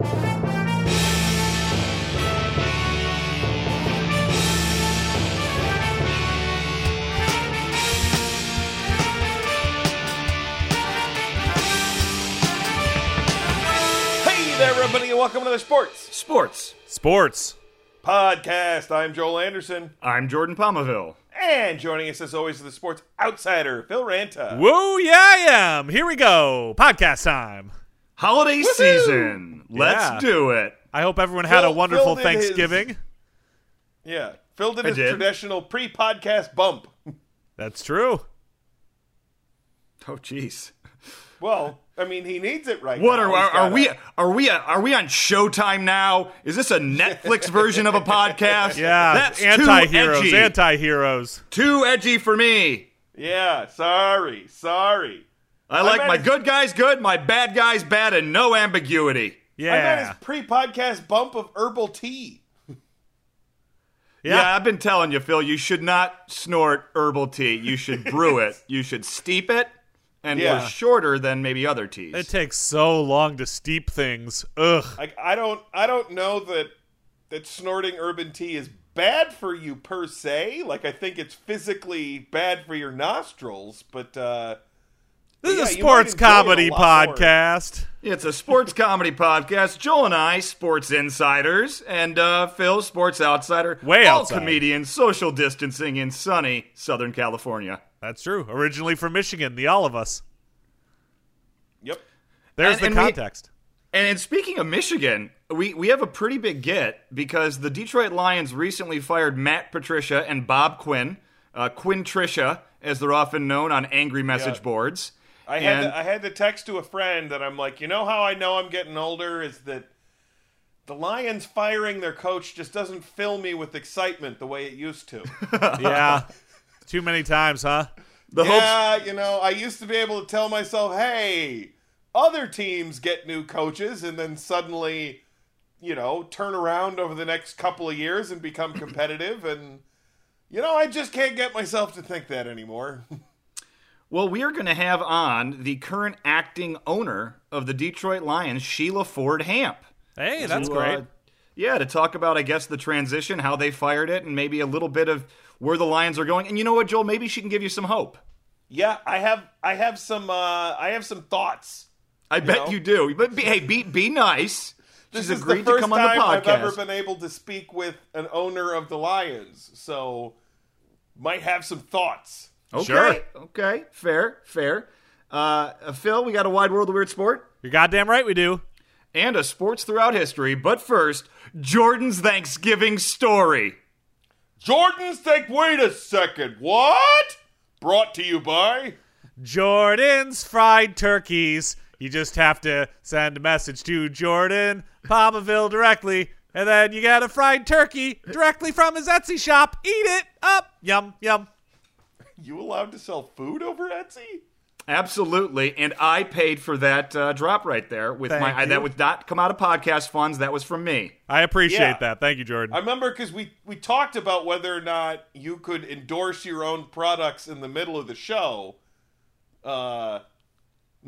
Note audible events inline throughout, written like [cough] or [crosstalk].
Hey there, everybody, and welcome to the Sports Sports. Sports. Podcast. I'm Joel Anderson, I'm Jordan Palmaville. and joining us as always is the Sports Outsider, Phil Ranta. Woo, yeah, I am. Here we go. Podcast time. Holiday season. Let's Yeah. do it. I hope everyone had Phil- a wonderful Phil did his- Thanksgiving. Yeah, filled in I his did. traditional pre-podcast bump. That's true. Oh, jeez. Well, I mean, he needs it right What now. are are, are we are we are we on Showtime now? Is this a Netflix [laughs] version of a podcast? Yeah. that's anti-heroes. too edgy. Anti-heroes. too edgy for me. Yeah, sorry, sorry. I like meant my his- good guys good, my bad guys bad, and no ambiguity. Yeah. I meant Yeah. his pre-podcast bump of herbal tea. Yeah. Yeah. I've been telling you, Phil, you should not snort herbal tea. You should brew it. [laughs] You should steep it, and Yeah. we're shorter than maybe other teas. It takes so long to steep things. Ugh. Like, I don't, I don't know that that snorting urban tea is bad for you per se. Like, I think it's physically bad for your nostrils, but uh, This yeah, is a sports comedy podcast. It's a sports comedy podcast. Joel and I, sports insiders, and uh, Phil, sports outsider. Way all outside. comedians, social distancing in sunny Southern California. That's true. Originally from Michigan, the all of us. yep. There's And- the and context. And, and speaking of Michigan, we, we have a pretty big get because the Detroit Lions recently fired Matt Patricia and Bob Quinn, uh, Quinn Tricia, as they're often known on angry message Yeah. boards. I had And- to, I had to text to a friend that I'm like, you know how I know I'm getting older is that the Lions firing their coach just doesn't fill me with excitement the way it used to. [laughs] yeah. Too many times, huh? the hopes yeah, you know, I used to be able to tell myself, hey, other teams get new coaches and then suddenly, you know, turn around over the next couple of years and become competitive. and, you know, I just can't get myself to think that anymore. [laughs] Well, we are going to have on the current acting owner of the Detroit Lions, Sheila Ford Hamp. Hey, that's to, great. uh, yeah, to talk about, I guess, the transition, how they fired it, and maybe a little bit of where the Lions are going. And you know what, Joel? Maybe she can give you some hope. yeah, I have I have some uh I have some thoughts. I bet know? you do. But be, hey, be be nice. This She's is agreed the first to come on the time I've podcast. ever been able to speak with an owner of the Lions, so might have some thoughts. Okay, Sure. okay, fair, fair. Uh, uh, Phil, we got a wide world of weird sport You're goddamn right we do. and a sports throughout history. But first, Jordan's Thanksgiving story. Jordan's think, wait a second, what? Brought to you by. Jordan's fried turkeys. You just have to send a message to Jordan Palmaville directly, and then you get a fried turkey directly from his Etsy shop. Eat it up. Yum, yum. You allowed to sell food over Etsy? Absolutely, and I paid for that uh, drop right there with Thank my. I, you. that would not come out of podcast funds. That was from me. I appreciate Yeah. that. Thank you, Jordan. I remember because we, we talked about whether or not you could endorse your own products in the middle of the show uh,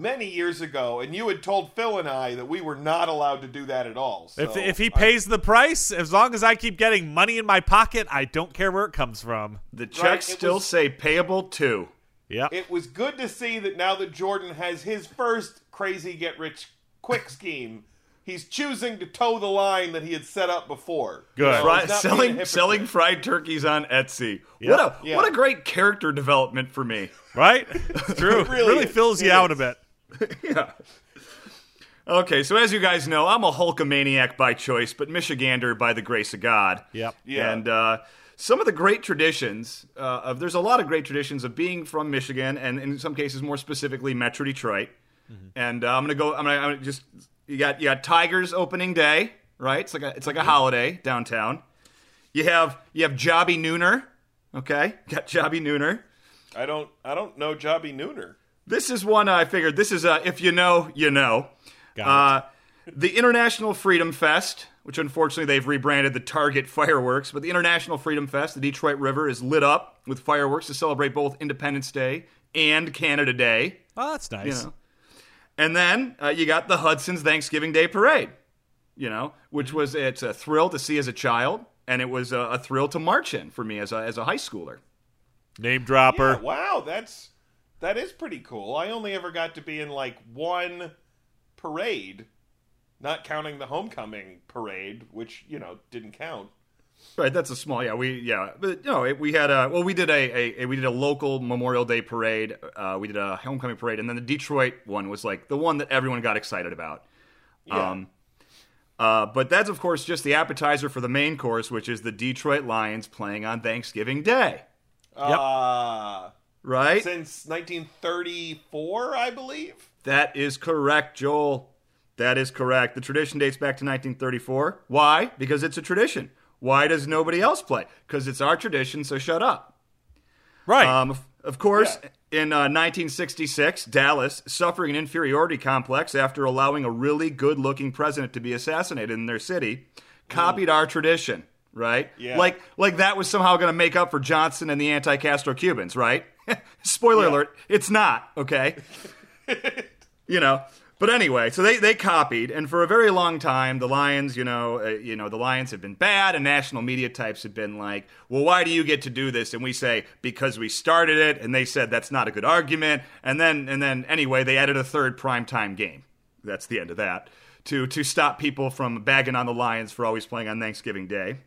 many years ago, and you had told Phil and I that we were not allowed to do that at all. So if, if he I- pays the price, as long as I keep getting money in my pocket, I don't care where it comes from. The checks it still was- say payable to. Yeah. it was good to see that now that Jordan has his first crazy get rich quick scheme, he's choosing to toe the line that he had set up before. Good. So Fri- he's not being a selling selling fried turkeys on Etsy. Yep. What a Yeah. what a great character development for me. right? [laughs] It's true. it really really, fills you It out is. a bit. Yeah. [laughs] Okay, so as you guys know, I'm a Hulkamaniac by choice, but Michigander by the grace of God. Yep. Yeah. And uh, some of the great traditions uh, of there's a lot of great traditions of being from Michigan, and in some cases more specifically Metro Detroit. And uh, I'm gonna go. I'm gonna, I'm gonna just you got you got Tigers opening day, right? It's like a it's like a holiday downtown. You have you have Jobbie Nooner, okay? Got Jobbie Nooner. I don't I don't know Jobbie Nooner. This is one I figured. This is uh, if you know, you know. Got Uh, the International Freedom Fest, which unfortunately they've rebranded the Target [laughs] Fireworks, but the International Freedom Fest, the Detroit River is lit up with fireworks to celebrate both Independence Day and Canada Day. Oh, that's nice. You know. And then uh, you got the Hudson's Thanksgiving Day Parade. you know, which was it's a thrill to see as a child, and it was a, a thrill to march in for me as a as a high schooler. Name dropper. Yeah, wow, that's that is pretty cool. I only ever got to be in like one parade, not counting the homecoming parade, which you know didn't count. Right, that's a small. Yeah, we yeah, but you know, we had a well, we did a, a, a we did a local Memorial Day parade. Uh, we did a homecoming parade, and then the Detroit one was like the one that everyone got excited about. Yeah. Um, uh, but that's of course just the appetizer for the main course, which is the Detroit Lions playing on Thanksgiving Day. Uh, Right, since 1934, I believe. that is correct, Joel. That is correct. The tradition dates back to 1934. Why? Because it's a tradition. Why does nobody else play? Because it's our tradition. So shut up. Right. Um, of, of course, Yeah. in uh, 1966, Dallas, suffering an inferiority complex after allowing a really good looking president to be assassinated in their city, copied our tradition, right? Yeah. Like, like that was somehow going to make up for Johnson and the anti Castro Cubans, right? [laughs] Spoiler Yeah. alert, it's not, okay? [laughs] you know. But anyway, so they, they copied, and for a very long time, the Lions, you know, uh, you know, the Lions have been bad, and national media types have been like, "Well, why do you get to do this?" And we say, "Because we started it," and they said that's not a good argument. And then, and then, anyway, they added a third primetime game. That's the end of that to to stop people from bagging on the Lions for always playing on Thanksgiving Day.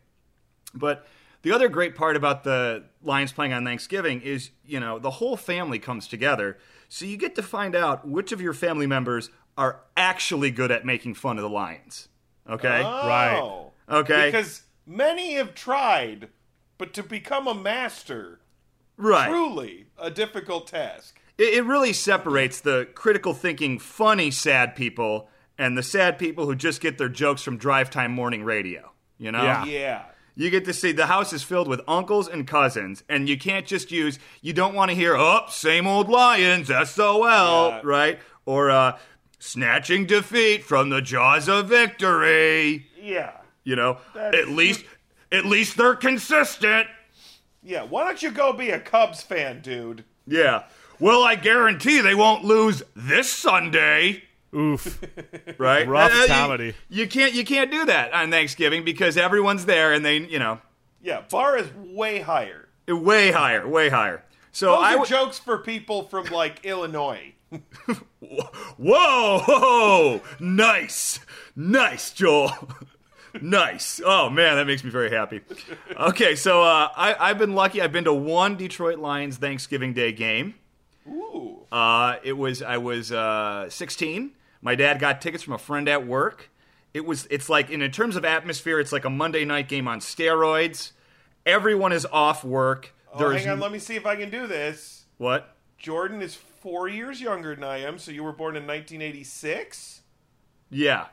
But the other great part about the Lions playing on Thanksgiving is, you know, the whole family comes together. So you get to find out which of your family members are actually good at making fun of the Lions. Okay? Oh. Right. Oh. Okay. Because many have tried, but to become a master, right. truly a difficult task. It, it really separates the critical thinking, funny, sad people and the sad people who just get their jokes from drive time morning radio. You know? Yeah. Yeah. You get to see the house is filled with uncles and cousins, and you can't just use. You don't want to hear, "Oh, same old Lions, SOL," Yeah. right? Or uh, snatching defeat from the jaws of victory. Yeah. You know, That's- at least, at least they're consistent. Yeah. Why don't you go be a Cubs fan, dude? Yeah. Well, I guarantee they won't lose this Sunday. Oof. [laughs] Right? Rough Uh, comedy. You, can't. You can't do that on Thanksgiving because everyone's there, and they, you know, Yeah. Bar is way higher. way higher, way higher. So Those I are jokes for people from like Illinois. Whoa, [laughs] whoa, nice, nice, Joel, [laughs] nice. Oh man, that makes me very happy. Okay, so uh, I, I've been lucky. I've been to one Detroit Lions Thanksgiving Day game. Ooh. Uh, it was I was uh, 16. My dad got tickets from a friend at work. It was it's like in, in terms of atmosphere, it's like a Monday night game on steroids. Everyone is off work. Oh, There's hang on. Let me see if I can do this. what? Jordan is four years younger than I am, so you were born in 1986. Yeah.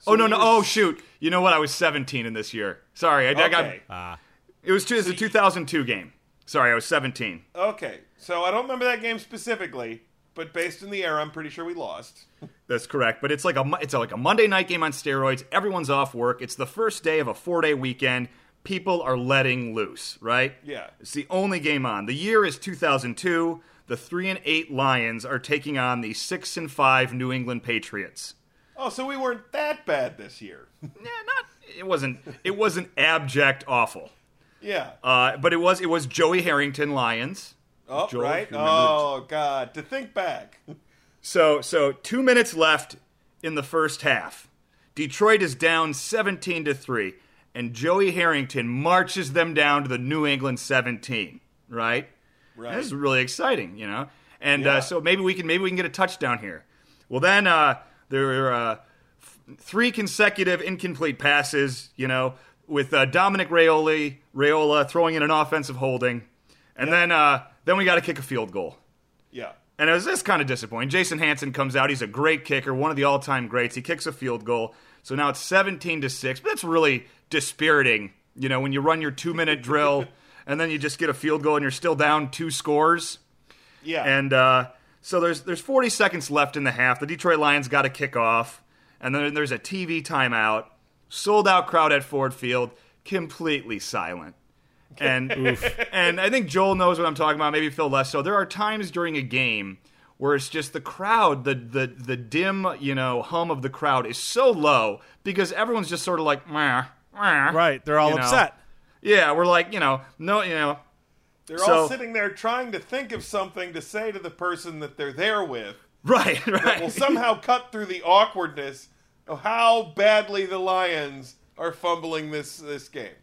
So oh no no! were Oh shoot! You know what? I was 17 in this year. Sorry, I, I got Okay. Ah. It was, two, it was a 2002 game. Sorry, I was 17. Okay. So I don't remember that game specifically, but based in the era, I'm pretty sure we lost. [laughs] That's correct. But it's like a it's like a Monday night game on steroids. Everyone's off work. It's the first day of a four day weekend. People are letting loose, right? Yeah. It's the only game on. The year is 2002. The three and eight Lions are taking on the six and five New England Patriots. Oh, so we weren't that bad this year. [laughs] Yeah, not. It wasn't. It wasn't abject awful. yeah. Uh, but it was. It was Joey Harrington Lions. Oh, Joel, right. if you remember Oh, God. To think back. [laughs] So so two minutes left in the first half. Detroit is down 17 to 3, and Joey Harrington marches them down to the New England 17, right? Right. This is really exciting, you know? And Yeah. uh, so maybe we can maybe we can get a touchdown here. Well, then uh, there were uh, f- three consecutive incomplete passes, you know, with uh, Dominic Raioli, Raiola throwing in an offensive holding, and then uh, then we got to kick a field goal. Yeah. And it was this kind of disappointing. Jason Hanson comes out. He's a great kicker, one of the all-time greats. He kicks a field goal. So now it's 17 to 6. But that's really dispiriting, you know, when you run your 2-minute drill [laughs] and then you just get a field goal and you're still down two scores. Yeah. And uh, so there's there's 40 seconds left in the half. The Detroit Lions got to kick off. And then there's a TV timeout. Sold out crowd at Ford Field, completely silent. And and I think Joel knows what I'm talking about. Maybe Phil less so. There are times during a game where it's just the crowd, the the the dim, you know, hum of the crowd is so low because everyone's just sort of like, meh, meh, Right. They're all you know? upset. Yeah, we're like, you know, no, you know, They're So- all sitting there trying to think of something to say to the person that they're there with. right, that right. will somehow cut through the awkwardness of how badly the Lions are fumbling this this game.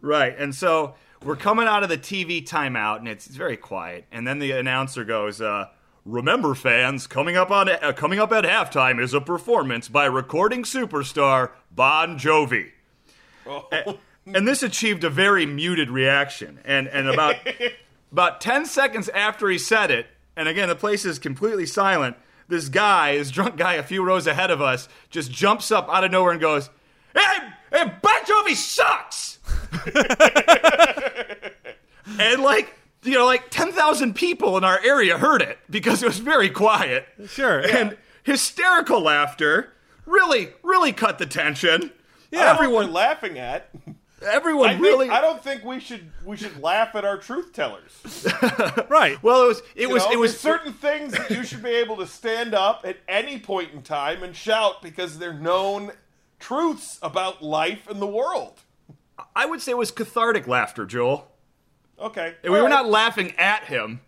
Right. And so we're coming out of the TV timeout, and it's, it's very quiet. And then the announcer goes, uh, "Remember, fans, coming up on uh, coming up at halftime is a performance by recording superstar Bon Jovi." Oh, And this achieved a very muted reaction. And and about [laughs] about ten seconds after he said it, and again the place is completely silent. This guy, this drunk guy, a few rows ahead of us, just jumps up out of nowhere and goes, "Hey, hey Bon Jovi sucks!" [laughs] and like you know, like ten thousand people in our area heard it because it was very quiet Sure. and hysterical laughter. Really, really cut the tension. yeah, everyone laughing at. everyone I, think, really. I don't think we should we should laugh at our truth tellers. [laughs] Right. well, it was, it You was, know, it was certain things that you should be able to stand up at any point in time and shout because they're known truths about life and the world. I would say it was cathartic laughter, Joel. Okay, And we were right. not laughing at him.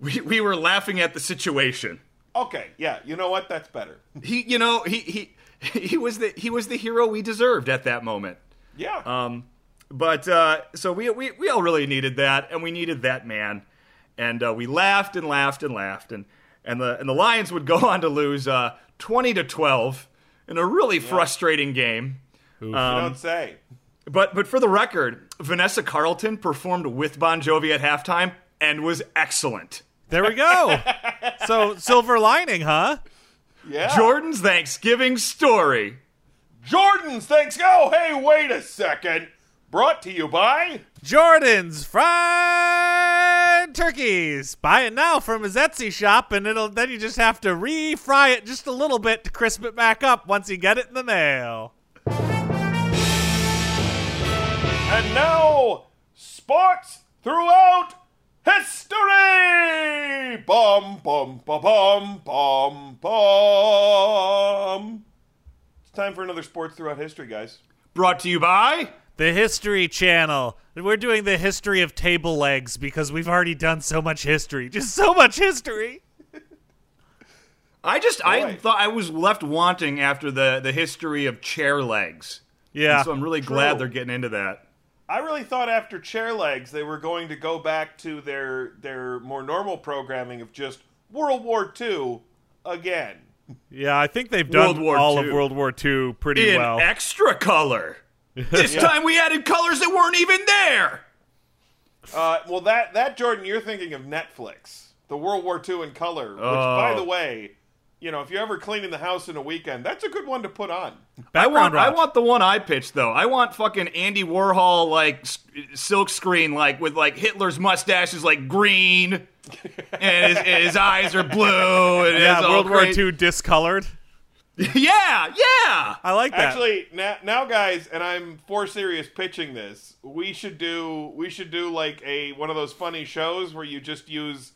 We, we were laughing at the situation. Okay, yeah, you know what? That's better. He, you know, he, he, [laughs] he was the he was the hero we deserved at that moment. Yeah. Um, but uh, so we, we we all really needed that, and we needed that man, and uh, we laughed and laughed and laughed, and and the and the Lions would go [laughs] on to lose uh, twenty to twelve in a really frustrating game. Um, you don't say. But but for the record, Vanessa Carlton performed with Bon Jovi at halftime and was excellent. There we go. [laughs] so silver lining, huh? Yeah. Jordan's Thanksgiving story. Jordan's thanks. Oh, hey, wait a second. Brought to you by. Jordan's fried turkeys. Buy it now from his Etsy shop, and it'll then you just have to re-fry it just a little bit to crisp it back up once you get it in the mail. And now, sports throughout history. Bum bum bum bum bum bum. It's time for another sports throughout history, guys. Brought to you by The History Channel. We're doing the history of table legs because we've already done so much history. Just so much history. I just I thought I was left wanting after the the history of chair legs. Yeah. And so I'm really glad they're getting into that. I really thought after chair legs they were going to go back to their their more normal programming of just World War II again. Yeah, I think they've done all II. of World War II pretty In well. extra color. [laughs] This time we added colors that weren't even there. Uh, well, that that Jordan, you're thinking of Netflix, the World War II in color. Which, by Oh. the way, you know, if you're ever cleaning the house in a weekend, that's a good one to put on. I want Background I want the one I pitched though. I want fucking Andy Warhol like s- silk screen like with like Hitler's mustache is like green [laughs] and his, and his eyes are blue and yeah, World War great. II discolored. [laughs] yeah, yeah. I like that. Actually, now, now, guys, and I'm for serious pitching this. We should do we should do like a one of those funny shows where you just use,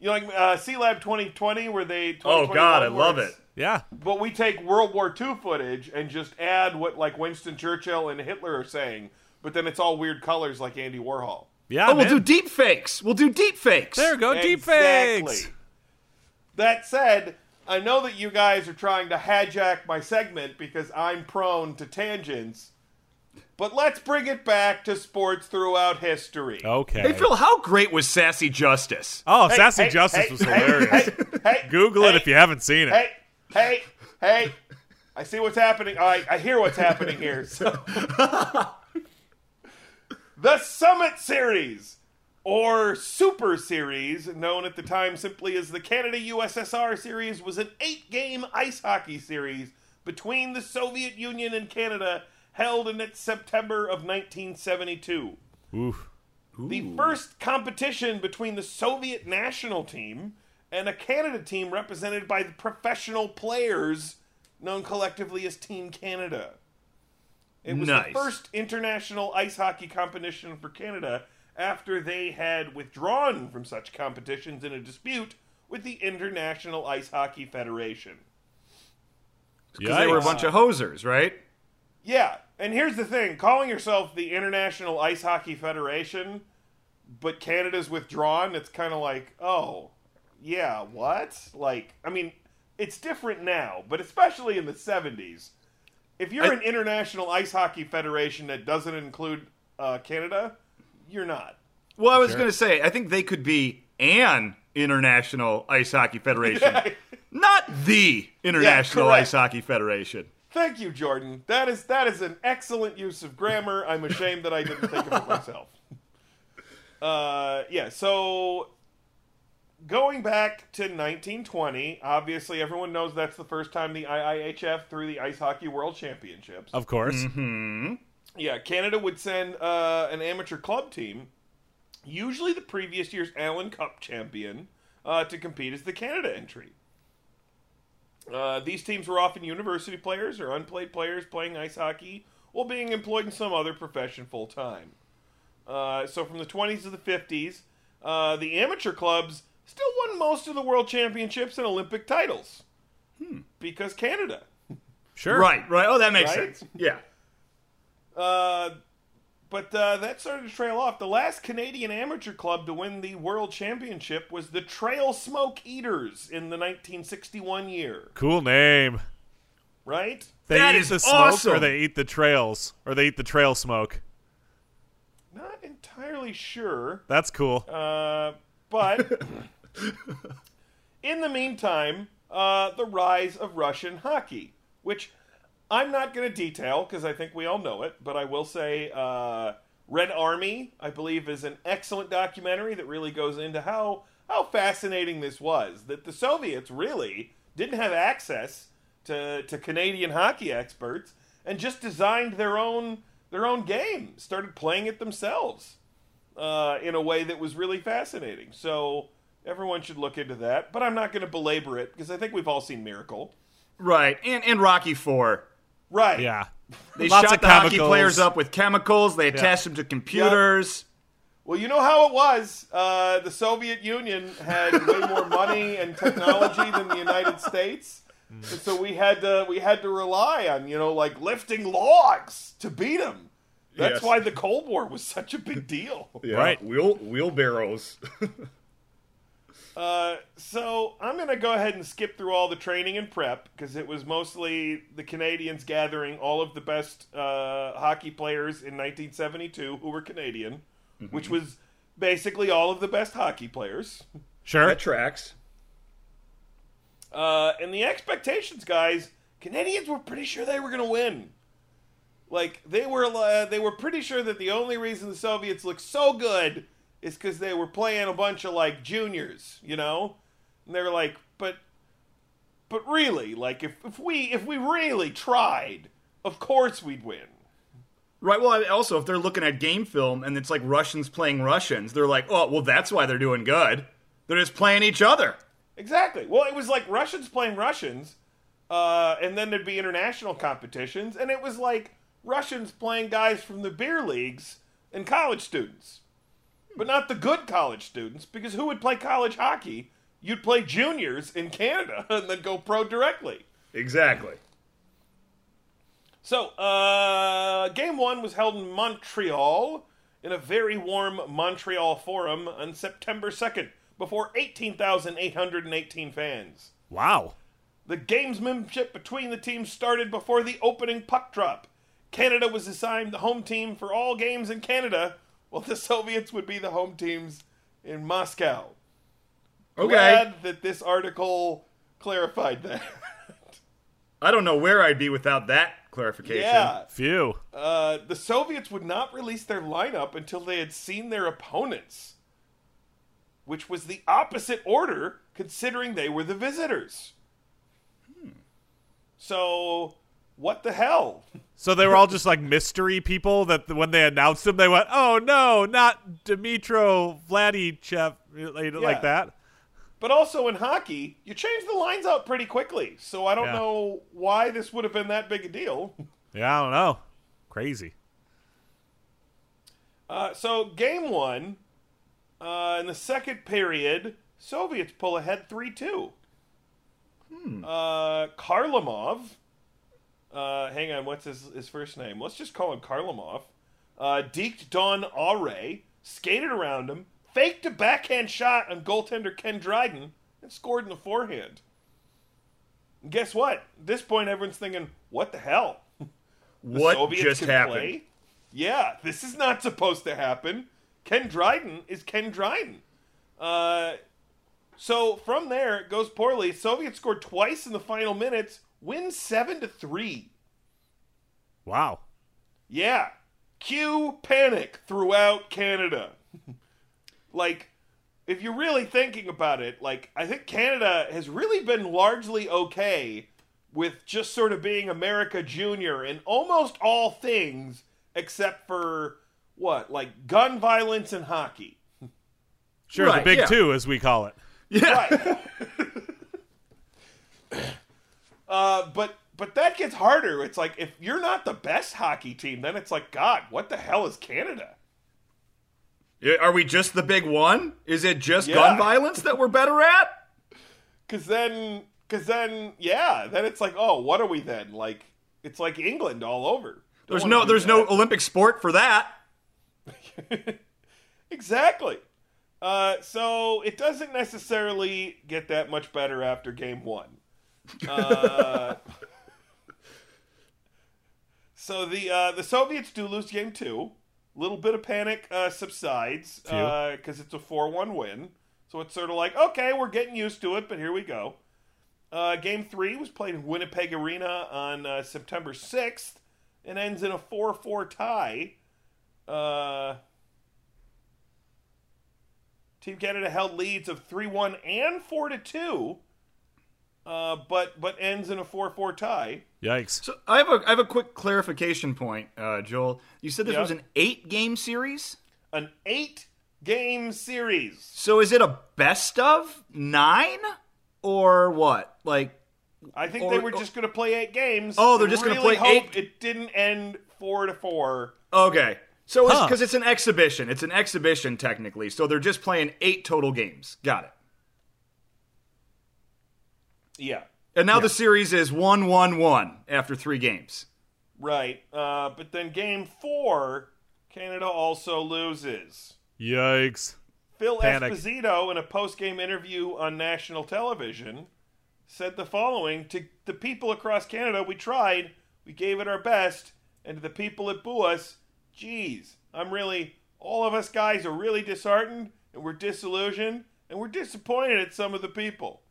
you know, like uh, C Lab 2020, where they. Oh god, I love it. yeah. But we take World War II footage and just add what like Winston Churchill and Hitler are saying, but then it's all weird colors like Andy Warhol. Yeah, Oh, we'll do deep fakes. We'll do deep fakes. There we go, deep fakes. That said, I know that you guys are trying to hijack my segment because I'm prone to tangents. But let's bring it back to sports throughout history. Okay. Hey Phil, how great was Sassy Justice? oh, Hey, Sassy hey, Justice hey, was hey, hilarious. Hey, hey, Google hey, it if you haven't seen it. Hey, hey, hey! I see what's happening. I, I hear what's happening here. So. [laughs] the Summit Series, or Super Series, known at the time simply as the Canada USSR Series, was an eight game ice hockey series between the Soviet Union and Canada held in its September of 1972. Oof. The first competition between the Soviet national team and a Canada team represented by the professional players known collectively as Team Canada. It was Nice. the first international ice hockey competition for Canada after they had withdrawn from such competitions in a dispute with the International Ice Hockey Federation. Because they were a bunch of hosers, right? Yeah, and here's the thing: calling yourself the International Ice Hockey Federation, but Canada's withdrawn. It's kind of like, oh, yeah, what? Like, I mean, it's different now, but especially in the '70s, if you're I- an International Ice Hockey Federation that doesn't include uh, Canada, you're not. Well, I was Sure. going to say, I think they could be an International Ice Hockey Federation, [laughs] not the International correct. Ice Hockey Federation. Thank you, Jordan. That is that is an excellent use of grammar. I'm ashamed that I didn't think of it myself. [laughs] Uh, yeah. So going back to 1920, obviously everyone knows that's the first time the IIHF threw the Ice Hockey World Championships. Of course. Mm-hmm. Yeah, Canada would send uh, an amateur club team, usually the previous year's Allen Cup champion, uh, to compete as the Canada entry. Uh, these teams were often university players or unplayed players playing ice hockey while being employed in some other profession full time. Uh, so from the 20s to the 50s, uh, the amateur clubs still won most of the world championships and Olympic titles. Because Canada. Sure. Right, right. Oh, that makes Right? sense. Yeah. Uh, but uh, that started to trail off. The last Canadian amateur club to win the world championship was the Trail Smoke Eaters in the 1961 year, Cool name. right? They That eat is the smoke or they eat the trails or they eat the trail smoke. Not entirely sure, That's cool. uh, but [laughs] in the meantime, uh, the rise of Russian hockey, which I'm not going to detail because I think we all know it, but I will say uh, Red Army, I believe, is an excellent documentary that really goes into how how fascinating this was. That the Soviets really didn't have access to to Canadian hockey experts and just designed their own their own game, started playing it themselves uh, in a way that was really fascinating. So everyone should look into that. But I'm not going to belabor it because I think we've all seen Miracle. Right. And and Rocky Four. Right. Yeah. They Lots shot of the hockey players up with chemicals. They attached them to computers. Well, you know how it was. Uh, the Soviet Union had way more [laughs] money and technology than the United States, and so we had to we had to rely on you know like lifting logs to beat them. That's Yes. why the Cold War was such a big deal. Yeah, Right. Wheel wheelbarrows. [laughs] Uh, so I'm going to go ahead and skip through all the training and prep because it was mostly the Canadians gathering all of the best uh, hockey players in 1972 who were Canadian, which was basically all of the best hockey players. Sure. that tracks. Uh, and the expectations, guys, Canadians were pretty sure they were going to win. Like they were, uh, they were pretty sure that the only reason the Soviets looked so good is because they were playing a bunch of like juniors, you know. And they were like, but, but really, like if if we if we really tried, of course we'd win. Right. Well, I- also, if they're looking at game film and it's like Russians playing Russians, they're like, oh, well, that's why they're doing good. They're just playing each other. Exactly. Well, it was like Russians playing Russians, uh, and then there'd be international competitions, and it was like Russians playing guys from the beer leagues and college students, but not the good college students, because who would play college hockey? You'd play juniors in Canada [laughs] and then go pro directly. Exactly. So, uh, game one was held in Montreal in a very warm Montreal Forum on September 2nd before 18,818 fans. Wow. The gamesmanship between the teams started before the opening puck drop. Canada was assigned the home team for all games in Canada, while the Soviets would be the home teams in Moscow. Okay. Glad that this article clarified that. I don't know where I'd be without that clarification. yeah. Phew. Uh, the Soviets would not release their lineup until they had seen their opponents, which was the opposite order considering they were the visitors. So, what the hell? So they were all just like mystery people that when they announced them, they went, "Oh no, not Dimitro Vladichev," like Yeah. like that. But also in hockey, you change the lines out pretty quickly. So I don't Yeah. know why this would have been that big a deal. Yeah, I don't know. Crazy. Uh, so game one, uh, in the second period, Soviets pull ahead 3 2. Hmm. Uh, Kharlamov. Uh, hang on, what's his, his first name? Let's just call him Kharlamov. Uh, deked Don Awrey, skated around him, faked a backhand shot on goaltender Ken Dryden, and scored in the forehand. And guess what? At this point, everyone's thinking, what the hell? [laughs] The what Soviets just happened? play? Yeah, this is not supposed to happen. Ken Dryden is Ken Dryden. Uh, so from there, it goes poorly. Soviets scored twice in the final minutes, win seven to three. Wow. Yeah, cue panic throughout Canada. [laughs] like, if you're really thinking about it, like I think Canada has really been largely okay with just sort of being America Junior in almost all things except for what, like gun violence and hockey. Sure, the big yeah. two, as we call it. Yeah. Right. [laughs] uh, but but that gets harder. It's like if you're not the best hockey team, then it's like God, what the hell is Canada? Are we just the big one? Is it just Yeah. gun violence that we're better at? Because then, because then, yeah, then it's like, oh, what are we then? Like, it's like England all over. Don't There's no there's no. Olympic sport for that. [laughs] exactly. Uh, so it doesn't necessarily get that much better after game one. Uh, [laughs] so the uh, the Soviets do lose game two. Little bit of panic uh, subsides because it's a four one win. So it's sort of like, okay, we're getting used to it, but here we go. Uh, game three was played in Winnipeg Arena on uh, September 6th and ends in a 4 4 tie. Uh, Team Canada held leads of 3 1 and 4 2, uh, but, but ends in a 4 4 tie. Yikes. So I have a I have a quick clarification point, uh, Joel. You said this Yeah. was an eight game series. An eight game series. So is it a best of nine or what? Like I think Or- they were or- just going to play eight games. Oh, they're and just gonna play hope eight- It didn't end 4 to 4. okay, so it's Huh. because it's an exhibition. It's an exhibition technically. So they're just playing eight total games. Got it. Yeah. And now the series is one one one after three games. Right. Uh, but then game four, Canada also loses. Yikes. Phil Panic. Esposito, in a post game interview on national television, said the following To the people across Canada, we tried, we gave it our best, and to the people at Buas, geez, I'm really, all of us guys are really disheartened, and we're disillusioned, and we're disappointed at some of the people.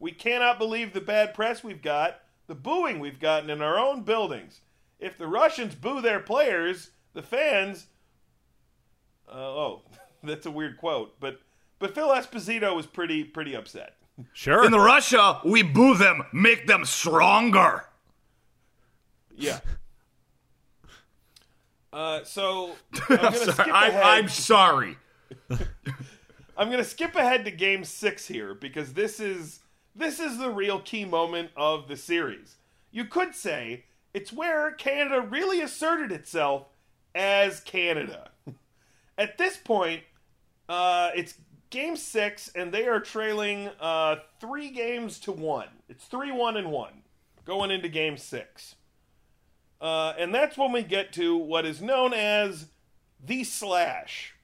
We cannot believe the bad press we've got, the booing we've gotten in our own buildings. If the Russians boo their players, the fans. Uh, oh, [laughs] that's a weird quote, but but Phil Esposito was pretty pretty upset. Sure. In the Russia, we boo them, make them stronger. Yeah. [laughs] Uh, so I'm gonna skip Sorry, ahead. I, I'm sorry. [laughs] I'm going to skip ahead to game 6 here because this is this is the real key moment of the series. You could say it's where Canada really asserted itself as Canada. [laughs] At this point, uh, it's game 6 and they are trailing uh, 3 games to 1. It's 3-1 and 1 going into game 6. Uh, and that's when we get to what is known as the slash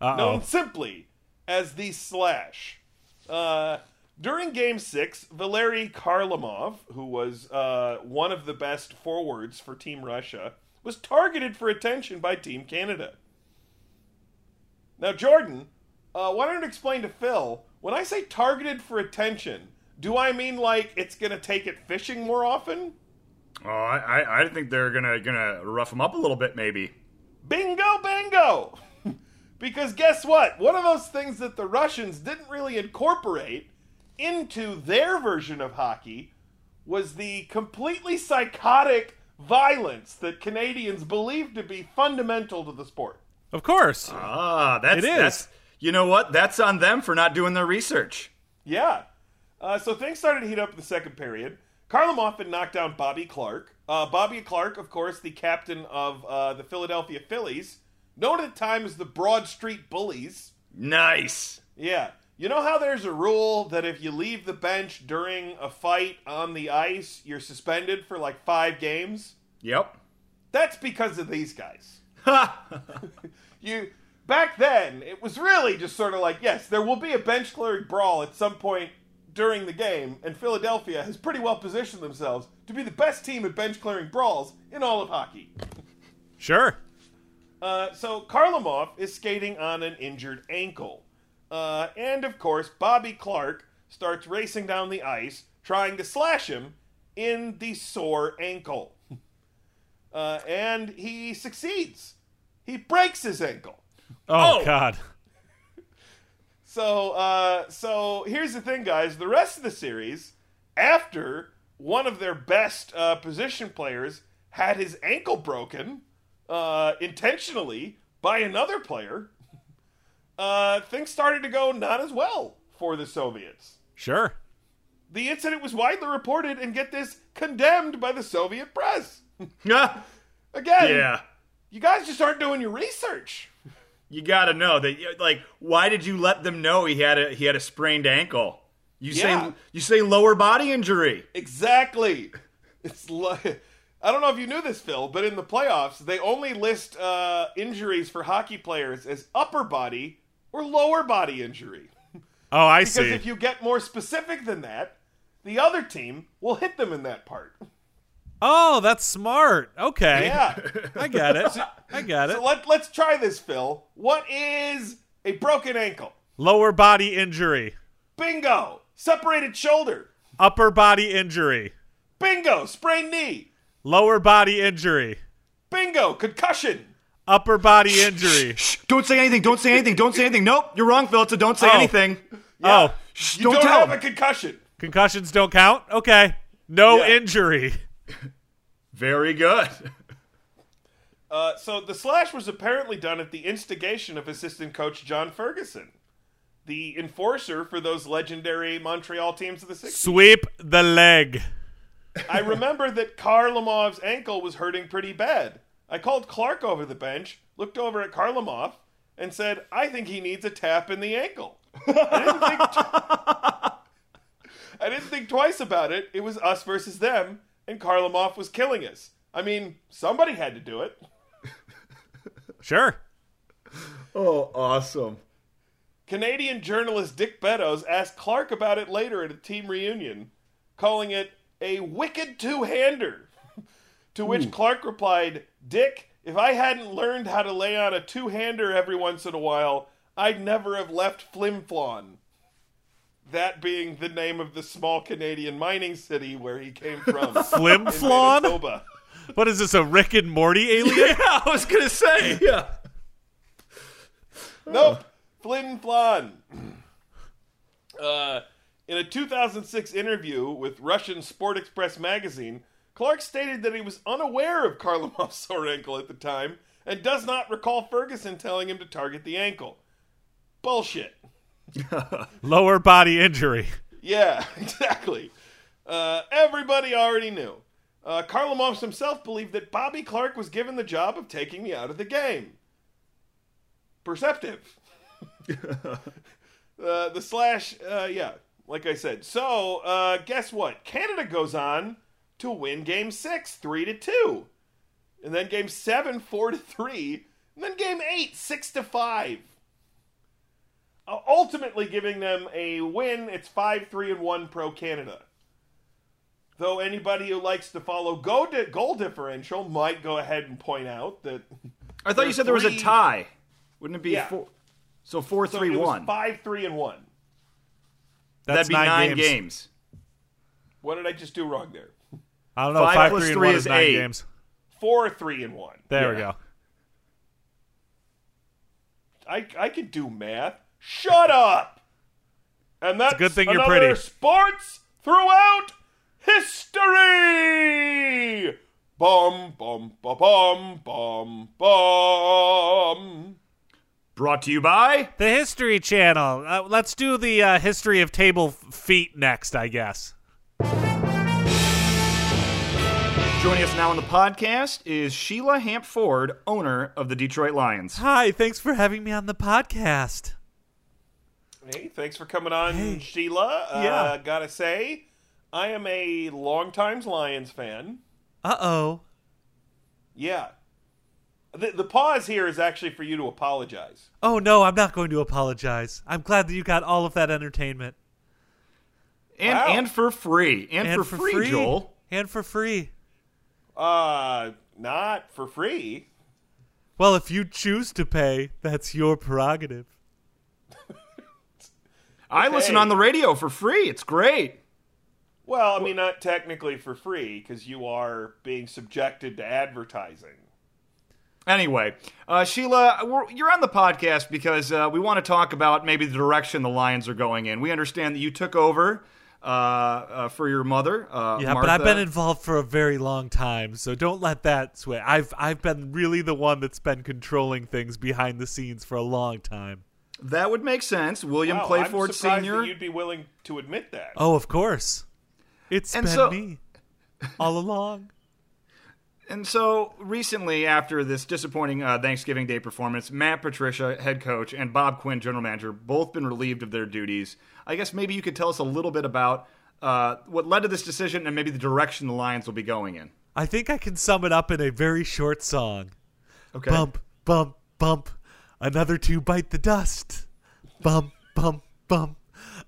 Uh known simply as the Slash. Uh, during Game 6, Valery Kharlamov, who was uh, one of the best forwards for Team Russia, was targeted for attention by Team Canada. Now, Jordan, uh, why don't you explain to Phil, when I say targeted for attention, do I mean like it's going to take it fishing more often? Oh, I, I, I think they're gonna gonna rough him up a little bit, maybe. Bingo, bingo! [laughs] because guess what? One of those things that the Russians didn't really incorporate into their version of hockey was the completely psychotic violence that Canadians believe to be fundamental to the sport. Of course. Ah, that's It is. that's you know what? That's on them for not doing their research. Yeah. Uh, so things started to heat up in the second period. Kharlamov had knocked down Bobby Clarke. Uh, Bobby Clarke, of course, the captain of uh, the Philadelphia Phillies, known at the time as the Broad Street Bullies. Nice. Yeah. You know how there's a rule that if you leave the bench during a fight on the ice, you're suspended for like five games? Yep. That's because of these guys. [laughs] you back then, it was really just sort of like, yes, there will be a bench clearing brawl at some point during the game, and Philadelphia has pretty well positioned themselves to be the best team at bench clearing brawls in all of hockey. Sure. Uh, so Kharlamov is skating on an injured ankle. Uh, and of course, Bobby Clarke starts racing down the ice, trying to slash him in the sore ankle. [laughs] Uh, and he succeeds. He breaks his ankle. Oh, Oh. God. [laughs] So, uh, so here's the thing, guys. The rest of the series, after one of their best uh, position players had his ankle broken uh, intentionally by another player, uh, things started to go not as well for the Soviets. Sure. The incident was widely reported and get this condemned by the Soviet press. [laughs] Again, Yeah. you guys just aren't doing your research. You got to know that. Like, why did you let them know he had a he had a sprained ankle? You Yeah. say you say lower body injury. Exactly. It's like [laughs] I don't know if you knew this, Phil, but in the playoffs, they only list uh, injuries for hockey players as upper body or lower body injury. Oh, I Because see. Because if you get more specific than that, the other team will hit them in that part. oh, that's smart. Okay. Yeah. I get it. I get it. so let, let's try this, Phil. What is a broken ankle? Lower body injury. Bingo. Separated shoulder. Upper body injury. Bingo. Sprained knee. Lower body injury. Bingo. Concussion. Upper body injury. Shh, don't say anything. Don't say anything. Don't say anything. Nope, you're wrong, Phil. So don't say Oh. anything. Oh, Shh, You don't, don't, have him. a concussion. concussions don't count? Okay. No Yeah. injury. [laughs] Very good. Uh, so the slash was apparently done at the instigation of assistant coach John Ferguson, the enforcer for those legendary Montreal teams of the 60s. Sweep the leg. I remember that Kharlamov's ankle was hurting pretty bad. I called Clarke over the bench, looked over at Kharlamov, and said, I think he needs a tap in the ankle. I didn't think, [laughs] I didn't think twice about it. It was us versus them, and Kharlamov was killing us. I mean, somebody had to do it. [laughs] Sure. Oh, awesome. Canadian journalist Dick Beddoes asked Clarke about it later at a team reunion, calling it a wicked two hander. To which Clarke replied, Dick, if I hadn't learned how to lay on a two hander every once in a while, I'd never have left Flimflon. That being the name of the small Canadian mining city where he came from. [laughs] Flimflon? What is this, a Rick and Morty alien? [laughs] Yeah, I was gonna say. Yeah. [laughs] Nope. Flin Flon. [clears throat] Uh, in a 2006 interview with Russian Sport Express magazine, Clarke stated that he was unaware of Kharlamov's [laughs] sore ankle at the time and does not recall Ferguson telling him to target the ankle. Bullshit. [laughs] Lower body injury. Yeah, [laughs] exactly. Uh, everybody already knew. Uh, Kharlamov himself believed that Bobby Clarke was given the job of taking me out of the game. Perceptive. uh, the slash, uh, yeah, like I said. So, uh, guess what? Canada goes on to win Game Six, three to two, and then Game Seven, four to three, and then Game Eight, six to five uh, ultimately giving them a win. It's 5 3 and 1 pro Canada. Though anybody who likes to follow go di- goal differential might go ahead and point out that [laughs] I thought you There's said there was a tie. Wouldn't it be Yeah. four? So four, so three, it was one. 5 3 and 1. That's That'd be nine, games. What did I just do wrong there? I don't know. Five Five, plus three, and one is is nine eight. games. 4 3 and 1. There we go. I, I could do math. Shut up! And that's a good thing you're another pretty. sports throughout history! Bum, bum, ba bum, bum, bum. Brought to you by. The History Channel. Uh, let's do the uh, history of table feet next, I guess. Joining us now on the podcast is Sheila Hamp Ford, owner of the Detroit Lions. Hi, thanks for having me on the podcast. Hey, thanks for coming on, Hey. Sheila. Uh, Yeah. Gotta say, I am a longtime Lions fan. Uh oh. Yeah. The, the pause here is actually for you to apologize. Oh no, I'm not going to apologize. I'm glad that you got all of that entertainment. And Wow. and for free. And, And for, free, Joel. And for free. Uh, not for free. Well, if you choose to pay, that's your prerogative. [laughs] I listen on the radio for free. It's great. Well, I mean, not technically for free because you are being subjected to advertising. Anyway, uh, Sheila, we're, you're on the podcast because uh, we want to talk about maybe the direction the Lions are going in. We understand that you took over uh, uh, for your mother. Uh, Yeah, but I've been involved for a very long time, so don't let that sway. I've I've been really the one that's been controlling things behind the scenes for a long time. That would make sense. William Wow, Clay Ford I'm Sr. that you'd be willing to admit that. Oh, of course. It's And been so- me all along. [laughs] And so recently, after this disappointing uh, Thanksgiving Day performance, Matt Patricia, head coach, and Bob Quinn, general manager, both been relieved of their duties. I guess maybe you could tell us a little bit about uh, what led to this decision and maybe the direction the Lions will be going in. I think I can sum it up in a very short song. Okay. Bump, bump, bump. Another two bite the dust. Bump, bump, bump.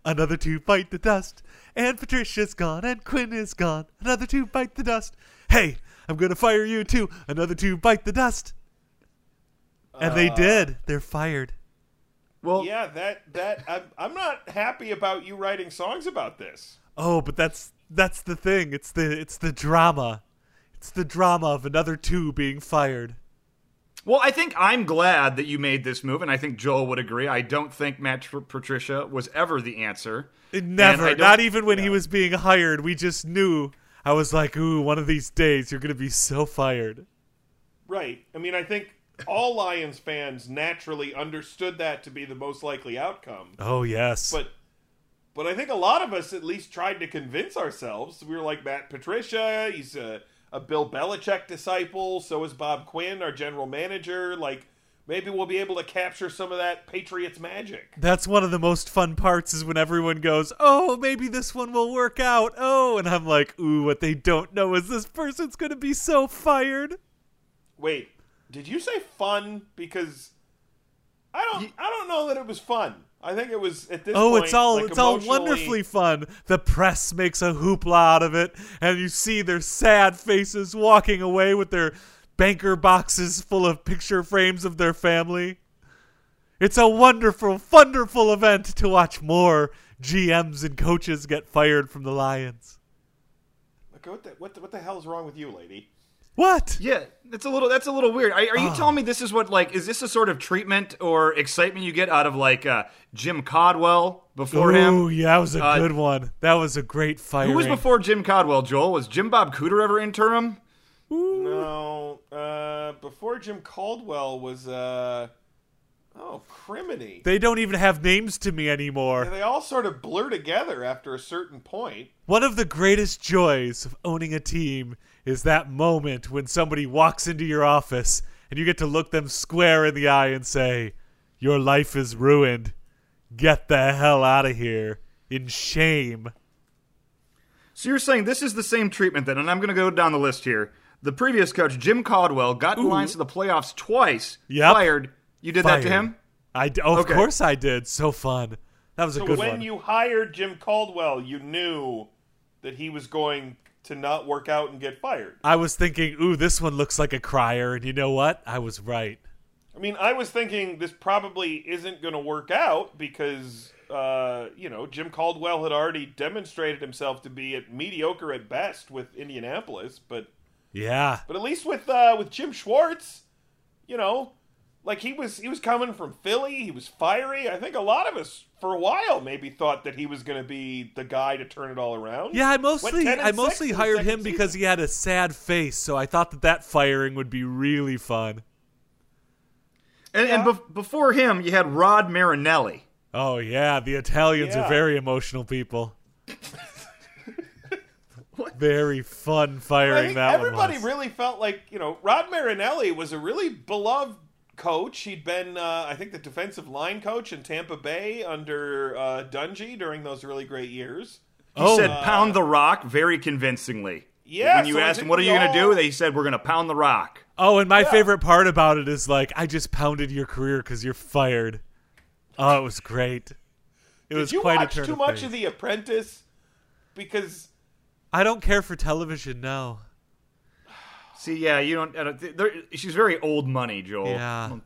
Another two bite the dust. And Patricia's gone and Quinn is gone. Another two bite the dust. Hey, I'm gonna fire you too. Another two bite the dust. And they did. They're fired. Well, Yeah, that that I'm, I'm not happy about you writing songs about this. Oh, but that's that's the thing. It's the it's the drama. It's the drama of another two being fired. Well, I think I'm glad that you made this move, and I think Joel would agree. I don't think Matt Tr- Patricia was ever the answer. Never. And I don't- Not even when he was being hired. We just knew. I was like, ooh, one of these days you're gonna be so fired. Right. I mean, I think all Lions fans naturally understood that to be the most likely outcome. Oh yes. But but I think a lot of us at least tried to convince ourselves. We were like Matt Patricia, he's a, a Bill Belichick disciple, so is Bob Quinn, our general manager. Like maybe we'll be able to capture some of that Patriots magic. That's one of the most fun parts is when everyone goes, "Oh, maybe this one will work out." Oh, and I'm like, "Ooh, what they don't know is this person's going to be so fired." Wait, did you say fun? Because I don't I don't know that it was fun. I think it was at this oh, point. Oh, point. it's all like, it's all wonderfully fun. The press makes a hoopla out of it, and you see their sad faces walking away with their banker boxes full of picture frames of their family. It's a wonderful, wonderful event to watch more GMs and coaches get fired from the Lions. Like, what the, what the what the hell is wrong with you, lady? What? Yeah, that's a little that's a little weird. Are, are you telling me this is what like is this a sort of treatment or excitement you get out of like uh, Jim Caldwell before Ooh, him? yeah, that was a Uh, good one. That was a great fight. Who was before Jim Caldwell? Joel was Jim Bob Cooter ever interim? No, uh, before Jim Caldwell was uh, oh, criminy. They don't even have names to me anymore. Yeah, they all sort of blur together after a certain point. One of the greatest joys of owning a team is that moment when somebody walks into your office and you get to look them square in the eye and say, Your life is ruined. Get the hell out of here. In shame. So you're saying this is the same treatment then, and I'm going to go down the list here. The previous coach, Jim Caldwell, got the Lions to the playoffs twice. Yep. Fired. You did that to Fired. him? I d- oh, of course I did. So fun. That was a So good when one. you hired Jim Caldwell, you knew that he was going to not work out and get fired. I was thinking, ooh, this one looks like a crier, and you know what? I was right. I mean, I was thinking this probably isn't going to work out because, uh, you know, Jim Caldwell had already demonstrated himself to be at mediocre at best with Indianapolis, but Yeah. but at least with uh, with Jim Schwartz, you know, like he was he was coming from Philly, he was fiery. I think a lot of us for a while maybe thought that he was going to be the guy to turn it all around. Yeah, I mostly I mostly hired second him because season. he had a sad face, so I thought that that firing would be really fun. And, and Yeah. bef- before him, you had Rod Marinelli. Oh yeah, the Italians Yeah. are very emotional people. [laughs] very fun I firing think that everybody one was. really felt like you know Rod Marinelli was a really beloved coach. He'd been, uh, I think, the defensive line coach in Tampa Bay under uh, Dungy during those really great years. He Oh. said pound the rock very convincingly. Yeah, When you so asked him, what are you going to do? They said, we're going to pound the rock. Oh, and my Yeah. favorite part about it is like I just pounded your career because you're fired. Oh, it was great. It was Did you quite watch a turn too of much phrase. of The Apprentice? Because I don't care for television now. See, yeah, you don't. I don't she's very old money, Joel. Yeah.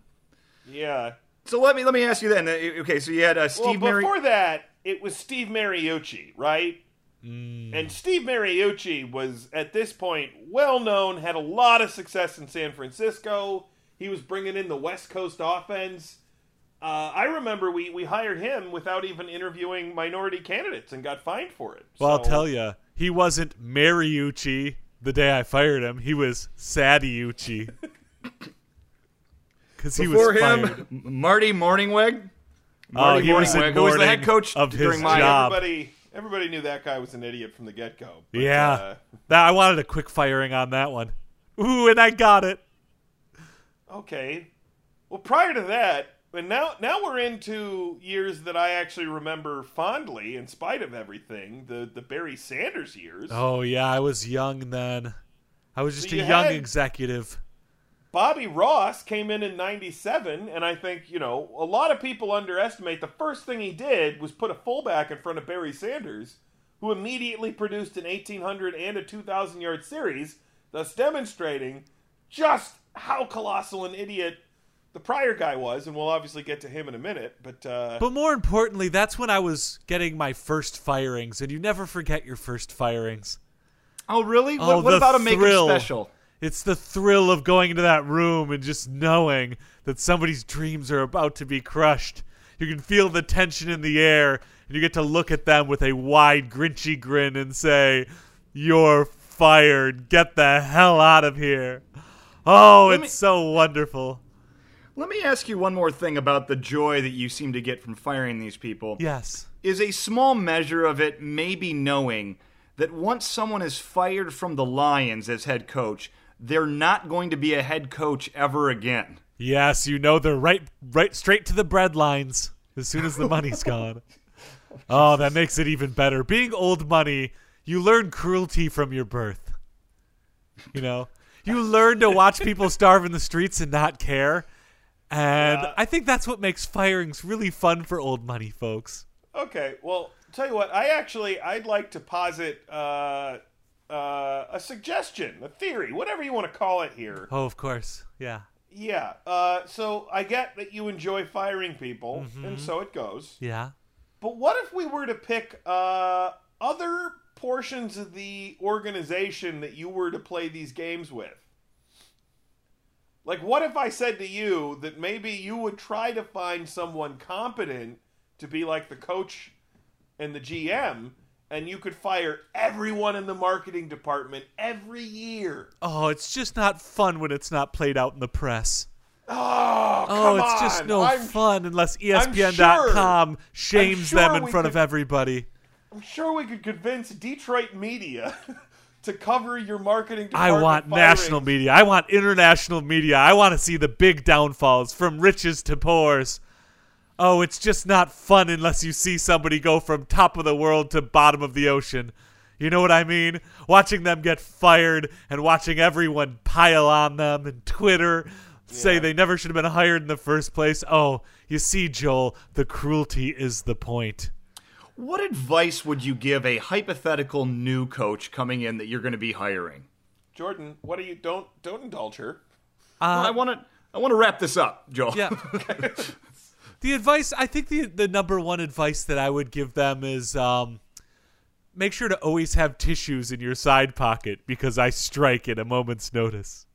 yeah. So let me let me ask you then. uh, Okay, so you had uh, Steve Mary. before that, it was Steve Mariucci, right? And Steve Mariucci was at this point well known, had a lot of success in San Francisco. He was bringing in the West Coast offense. Uh, I remember we, we hired him without even interviewing minority candidates and got fined for it. Well, I'll tell you, he wasn't Mariucci the day I fired him. He was Sadiucci. [laughs] Because he before was him, fired. M- Marty Mornhinweg. Oh, Marty he was Mornhinweg, in who was the head coach of his during my job. Everybody, everybody knew that guy was an idiot from the get go. Yeah. Uh, That- I wanted a quick firing on that one. Ooh, and I got it. Okay. Well, prior to that, and now now we're into years that I actually remember fondly, in spite of everything. The the Barry Sanders years. Oh, yeah, I was young then. I was just So a you young executive. Bobby Ross came in in '97, and I think you know a lot of people underestimate the first thing he did was put a fullback in front of Barry Sanders, who immediately produced an 1800 and a 2000 yard series, thus demonstrating just how colossal an idiot the prior guy was, and we'll obviously get to him in a minute. But uh, But more importantly, that's when I was getting my first firings, and you never forget your first firings. Oh, really? Oh, what what the about a make 'em thrill. special? It's the thrill of going into that room and just knowing that somebody's dreams are about to be crushed. You can feel the tension in the air, and you get to look at them with a wide, grinchy grin and say, You're fired. Get the hell out of here. Oh, Let it's me- so wonderful. Let me ask you one more thing about the joy that you seem to get from firing these people. Yes. Is a small measure of it maybe knowing that once someone is fired from the Lions as head coach, they're not going to be a head coach ever again? Yes, you know they're right right straight to the bread lines as soon as the money's [laughs] gone. Oh, that makes it even better. Being old money, you learn cruelty from your birth. You know, you learn to watch people starve in the streets and not care. And Yeah. I think that's what makes firings really fun for old money folks. Okay, well, tell you what, I actually I'd like to posit uh, uh, a suggestion, a theory, whatever you want to call it here. Oh, of course. Yeah. Yeah. Uh, so I get that you enjoy firing people, and so it goes. Yeah. But what if we were to pick uh, other portions of the organization that you were to play these games with? Like, what if I said to you that maybe you would try to find someone competent to be like the coach and the GM, and you could fire everyone in the marketing department every year? Oh, it's just not fun when it's not played out in the press. Oh, Oh, come it's just no I'm, fun unless ESPN.com shames sure them in front of everybody. I'm sure we could convince Detroit media to cover your marketing I want firings. national media. I want international media. I want to see the big downfalls from riches to poors. Oh, it's just not fun unless you see somebody go from top of the world to bottom of the ocean. You know what I mean? Watching them get fired and watching everyone pile on them and Twitter say Yeah. they never should have been hired in the first place. Oh, you see, Joel, the cruelty is the point. What advice would you give a hypothetical new coach coming in that you're going to be hiring? Jordan, what do you don't don't indulge her. Well, I want to I want to wrap this up, Joel. Yeah. [laughs] the advice I think the the number one advice that I would give them is um make sure to always have tissues in your side pocket because I strike at a moment's notice.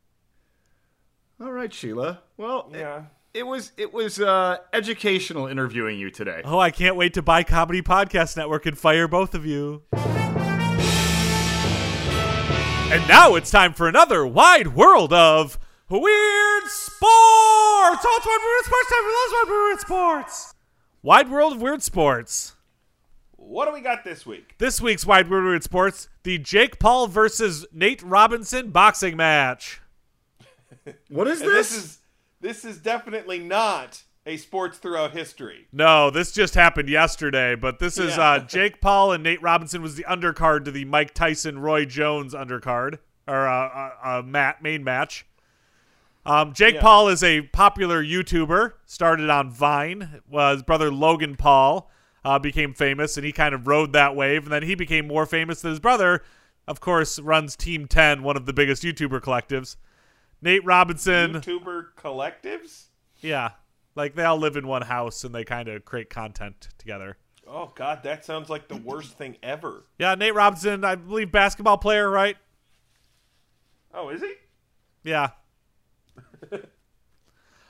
All right, Sheila. Well, Yeah. it was it was uh, educational interviewing you today. Oh, I can't wait to buy Comedy Podcast Network and fire both of you. And now it's time for another wide world of weird sports. Oh, it's wide weird sports time. We love wide weird sports. Wide world of weird sports. What do we got this week? This week's Wide World of Weird Sports, the Jake Paul versus Nate Robinson boxing match. What is this? this is this is definitely not a sports throughout history. No, this just happened yesterday, but this is Yeah. uh, Jake Paul and Nate Robinson was the undercard to the Mike Tyson Roy Jones undercard or uh, uh, uh, mat main match. Um, Jake Yeah. Paul is a popular YouTuber. Started on Vine. Was his brother Logan Paul uh, became famous, and he kind of rode that wave. And then he became more famous than his brother. Of course, runs Team Ten, one of the biggest YouTuber collectives. Nate Robinson. YouTuber collectives? Yeah. Like they all live in one house and they kind of create content together. Oh god, that sounds like the worst thing ever. Yeah, Nate Robinson, I believe basketball player, right? Oh, is he? Yeah. [laughs]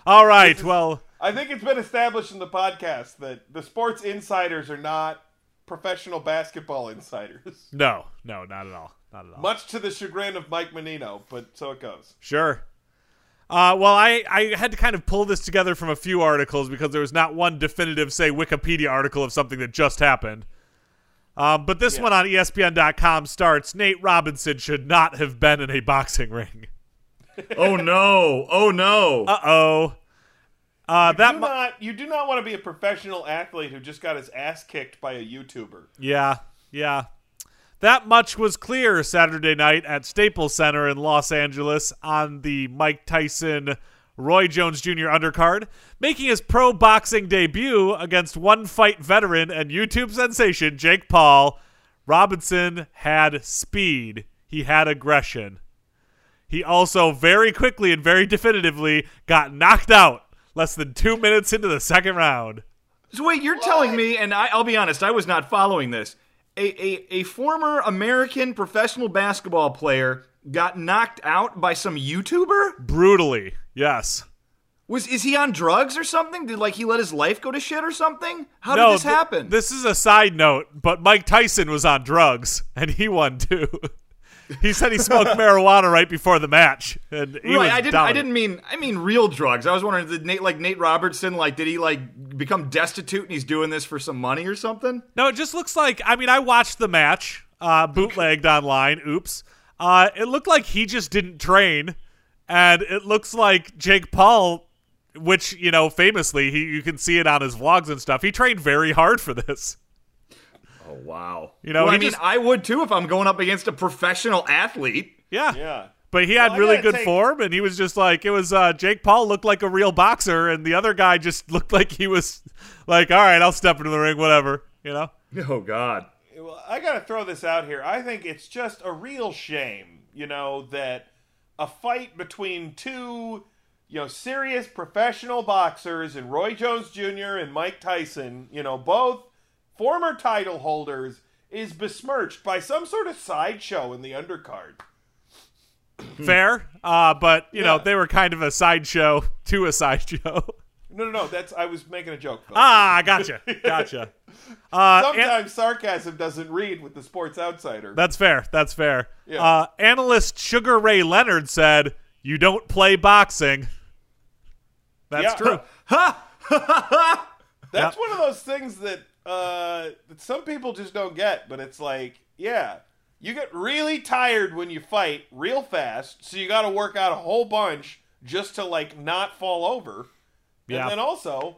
all right. Well, I think it's been established in the podcast that the sports insiders are not professional basketball insiders. no, no, not at all. Not at all. Much to the chagrin of Mike Menino, but so it goes. Sure. Uh, well, I, I had to kind of pull this together from a few articles because there was not one definitive, say, Wikipedia article of something that just happened. Um, but this Yeah. one on ESPN.com starts Nate Robinson should not have been in a boxing ring. [laughs] Oh no! Oh no! Uh oh. Uh, that do mu- not you do not want to be a professional athlete who just got his ass kicked by a YouTuber. Yeah, yeah. That much was clear Saturday night at Staples Center in Los Angeles on the Mike Tyson Roy Jones Jr. undercard, making his pro boxing debut against one fight veteran and YouTube sensation Jake Paul. Robinson had speed. He had aggression. He also very quickly and very definitively got knocked out less than two minutes into the second round. So wait, you're telling me, and I, I'll be honest, I was not following this. A, a, a former American professional basketball player got knocked out by some YouTuber? Brutally, yes. Was is he on drugs or something? Did like he let his life go to shit or something? How no, did this th- happen? This is a side note, but Mike Tyson was on drugs and he won too. [laughs] he said he smoked [laughs] marijuana right before the match, and he was right, I didn't. down. I didn't mean. I mean real drugs. I was wondering, did Nate like Nate Robertson? Like, did he like become destitute and he's doing this for some money or something? No, it just looks like. I mean, I watched the match, uh, bootlegged online. Oops. Uh, it looked like he just didn't train, and it looks like Jake Paul, which you know, famously, he you can see it on his vlogs and stuff. He trained very hard for this. Oh wow. You know, Well, I mean, just- I would too if I'm going up against a professional athlete. Yeah. Yeah. But he had Well, really good take- form, and he was just like it was. Uh, Jake Paul looked like a real boxer, and the other guy just [laughs] looked like he was like, "All right, I'll step into the ring, whatever." You know? Oh God. Well, I got to throw this out here. I think it's just a real shame, you know, that a fight between two, you know, serious professional boxers and Roy Jones Jr. and Mike Tyson, you know, both former title holders, is besmirched by some sort of sideshow in the undercard. Fair, uh, but you know they were kind of a sideshow [laughs] to a sideshow. No, no, no. That's I was making a joke. Phil. ah, gotcha, [laughs] gotcha. [laughs] Uh, Sometimes sarcasm doesn't read with the Sports Outsider. that's fair. That's fair. Yeah. Uh, analyst Sugar Ray Leonard said, "You don't play boxing." That's Yeah. true. That's Yeah. one of those things that uh, that some people just don't get. But it's like, yeah, you get really tired when you fight real fast, so you got to work out a whole bunch just to like not fall over. Yeah. And then also,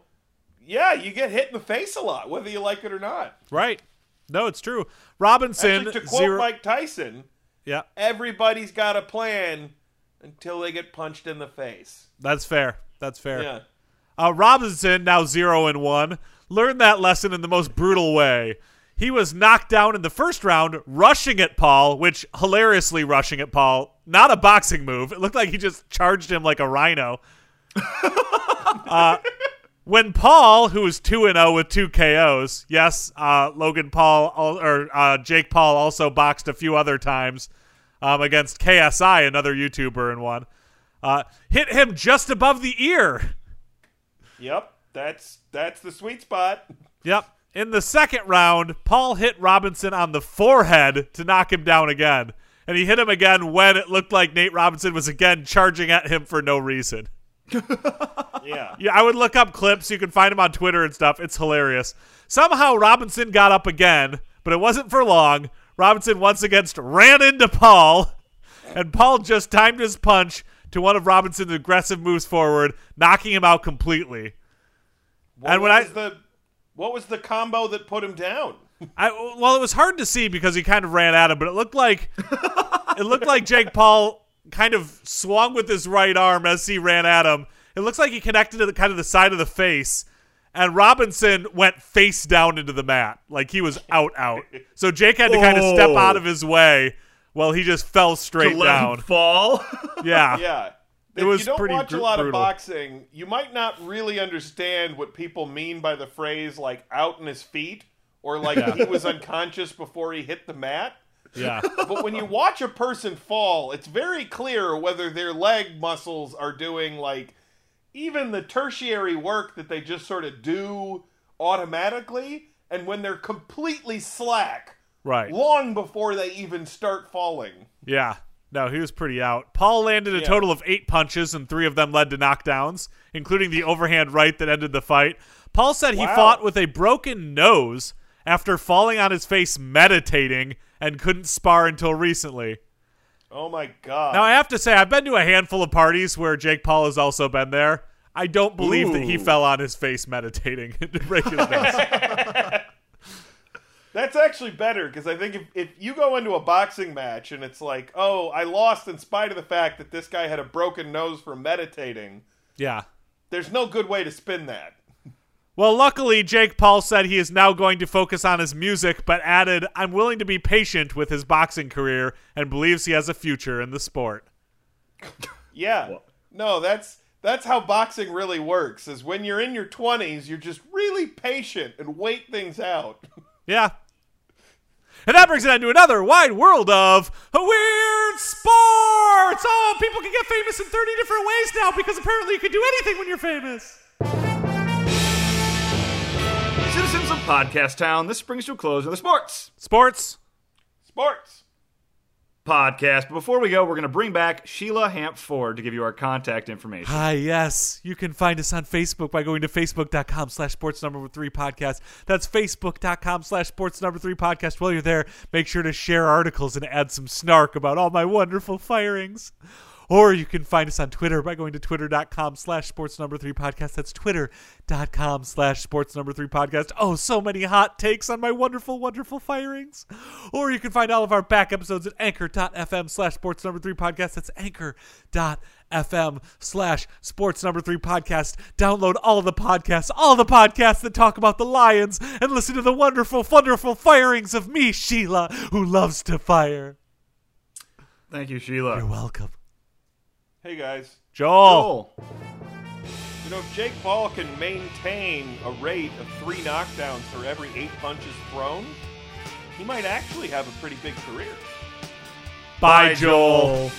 yeah, you get hit in the face a lot, whether you like it or not. Right. No, it's true. Robinson Actually, to quote zero. Mike Tyson, yeah, everybody's got a plan until they get punched in the face. that's fair. That's fair. Yeah. Uh, Robinson, now zero and one, learned that lesson in the most brutal way. He was knocked down in the first round, rushing at Paul, which hilariously rushing at Paul. Not a boxing move. It looked like he just charged him like a rhino. [laughs] uh, when Paul, who was two and zero with two KOs, yes, uh, Logan Paul or uh, Jake Paul also boxed a few other times um, against KSI, another YouTuber, and one. Uh, hit him just above the ear. Yep. That's that's the sweet spot. Yep. In the second round, Paul hit Robinson on the forehead to knock him down again. And he hit him again when it looked like Nate Robinson was again charging at him for no reason. [laughs] Yeah. Yeah, I would look up clips. You can find him on Twitter and stuff. It's hilarious. Somehow Robinson got up again, but it wasn't for long. Robinson once again ran into Paul, and Paul just timed his punch to one of Robinson's aggressive moves forward, knocking him out completely. What And when was I- the what was the combo that put him down? I well, it was hard to see because he kind of ran at him, but it looked like [laughs] it looked like Jake Paul kind of swung with his right arm as he ran at him. It looks like he connected to the kind of the side of the face, and Robinson went face down into the mat, like he was out out. So Jake had to kind of step out of his way while he just fell To straight let him down. fall. Yeah. Yeah. It if you don't pretty watch a lot brutal. of boxing, you might not really understand what people mean by the phrase like out in his feet or like he was unconscious before he hit the mat. Yeah. But when you watch a person fall, it's very clear whether their leg muscles are doing like even the tertiary work that they just sort of do automatically and when they're completely slack Right. long before they even start falling. Yeah. No, he was pretty out. Paul landed a Yeah. total of eight punches, and three of them led to knockdowns, including the overhand right that ended the fight. Paul said he Wow. fought with a broken nose after falling on his face meditating and couldn't spar until recently. Oh my god. Now, I have to say, I've been to a handful of parties where Jake Paul has also been there. I don't believe that he fell on his face meditating to break his nose. That's actually better because I think if, if you go into a boxing match and it's like, oh, I lost in spite of the fact that this guy had a broken nose from meditating, yeah. there's no good way to spin that. Well, luckily, Jake Paul said he is now going to focus on his music, but added, I'm willing to be patient with his boxing career and believes he has a future in the sport. Yeah. No, that's that's how boxing really works. Is when you're in your 20s, you're just really patient and wait things out. [laughs] Yeah. And that brings it on to another wide world of weird sports. Oh, people can get famous in 30 different ways now because apparently you can do anything when you're famous. Citizens of Podcast Town, this brings to a close of the sports Sports. Sports. Podcast. But before we go, we're going to bring back Sheila Hamp Ford to give you our contact information. Hi, yes. You can find us on Facebook by going to facebook.com slash sports number three podcast. That's facebook.com slash sports number three podcast. While you're there, make sure to share articles and add some snark about all my wonderful firings. Or you can find us on Twitter by going to twitter.com slash sports number three podcast. That's twitter.com slash sports number three podcast. Oh, so many hot takes on my wonderful, wonderful firings. Or you can find all of our back episodes at anchor.fm slash sports number three podcast. That's anchor.fm slash sports number three podcast. Download all the podcasts, all the podcasts that talk about the Lions, and listen to the wonderful, wonderful firings of me, Sheila, who loves to fire. Thank you, Sheila. You're welcome. Hey guys. Joel. Joel. You know, if Jake Paul can maintain a rate of three knockdowns for every eight punches thrown, he might actually have a pretty big career. Bye, Bye, Joel. Joel.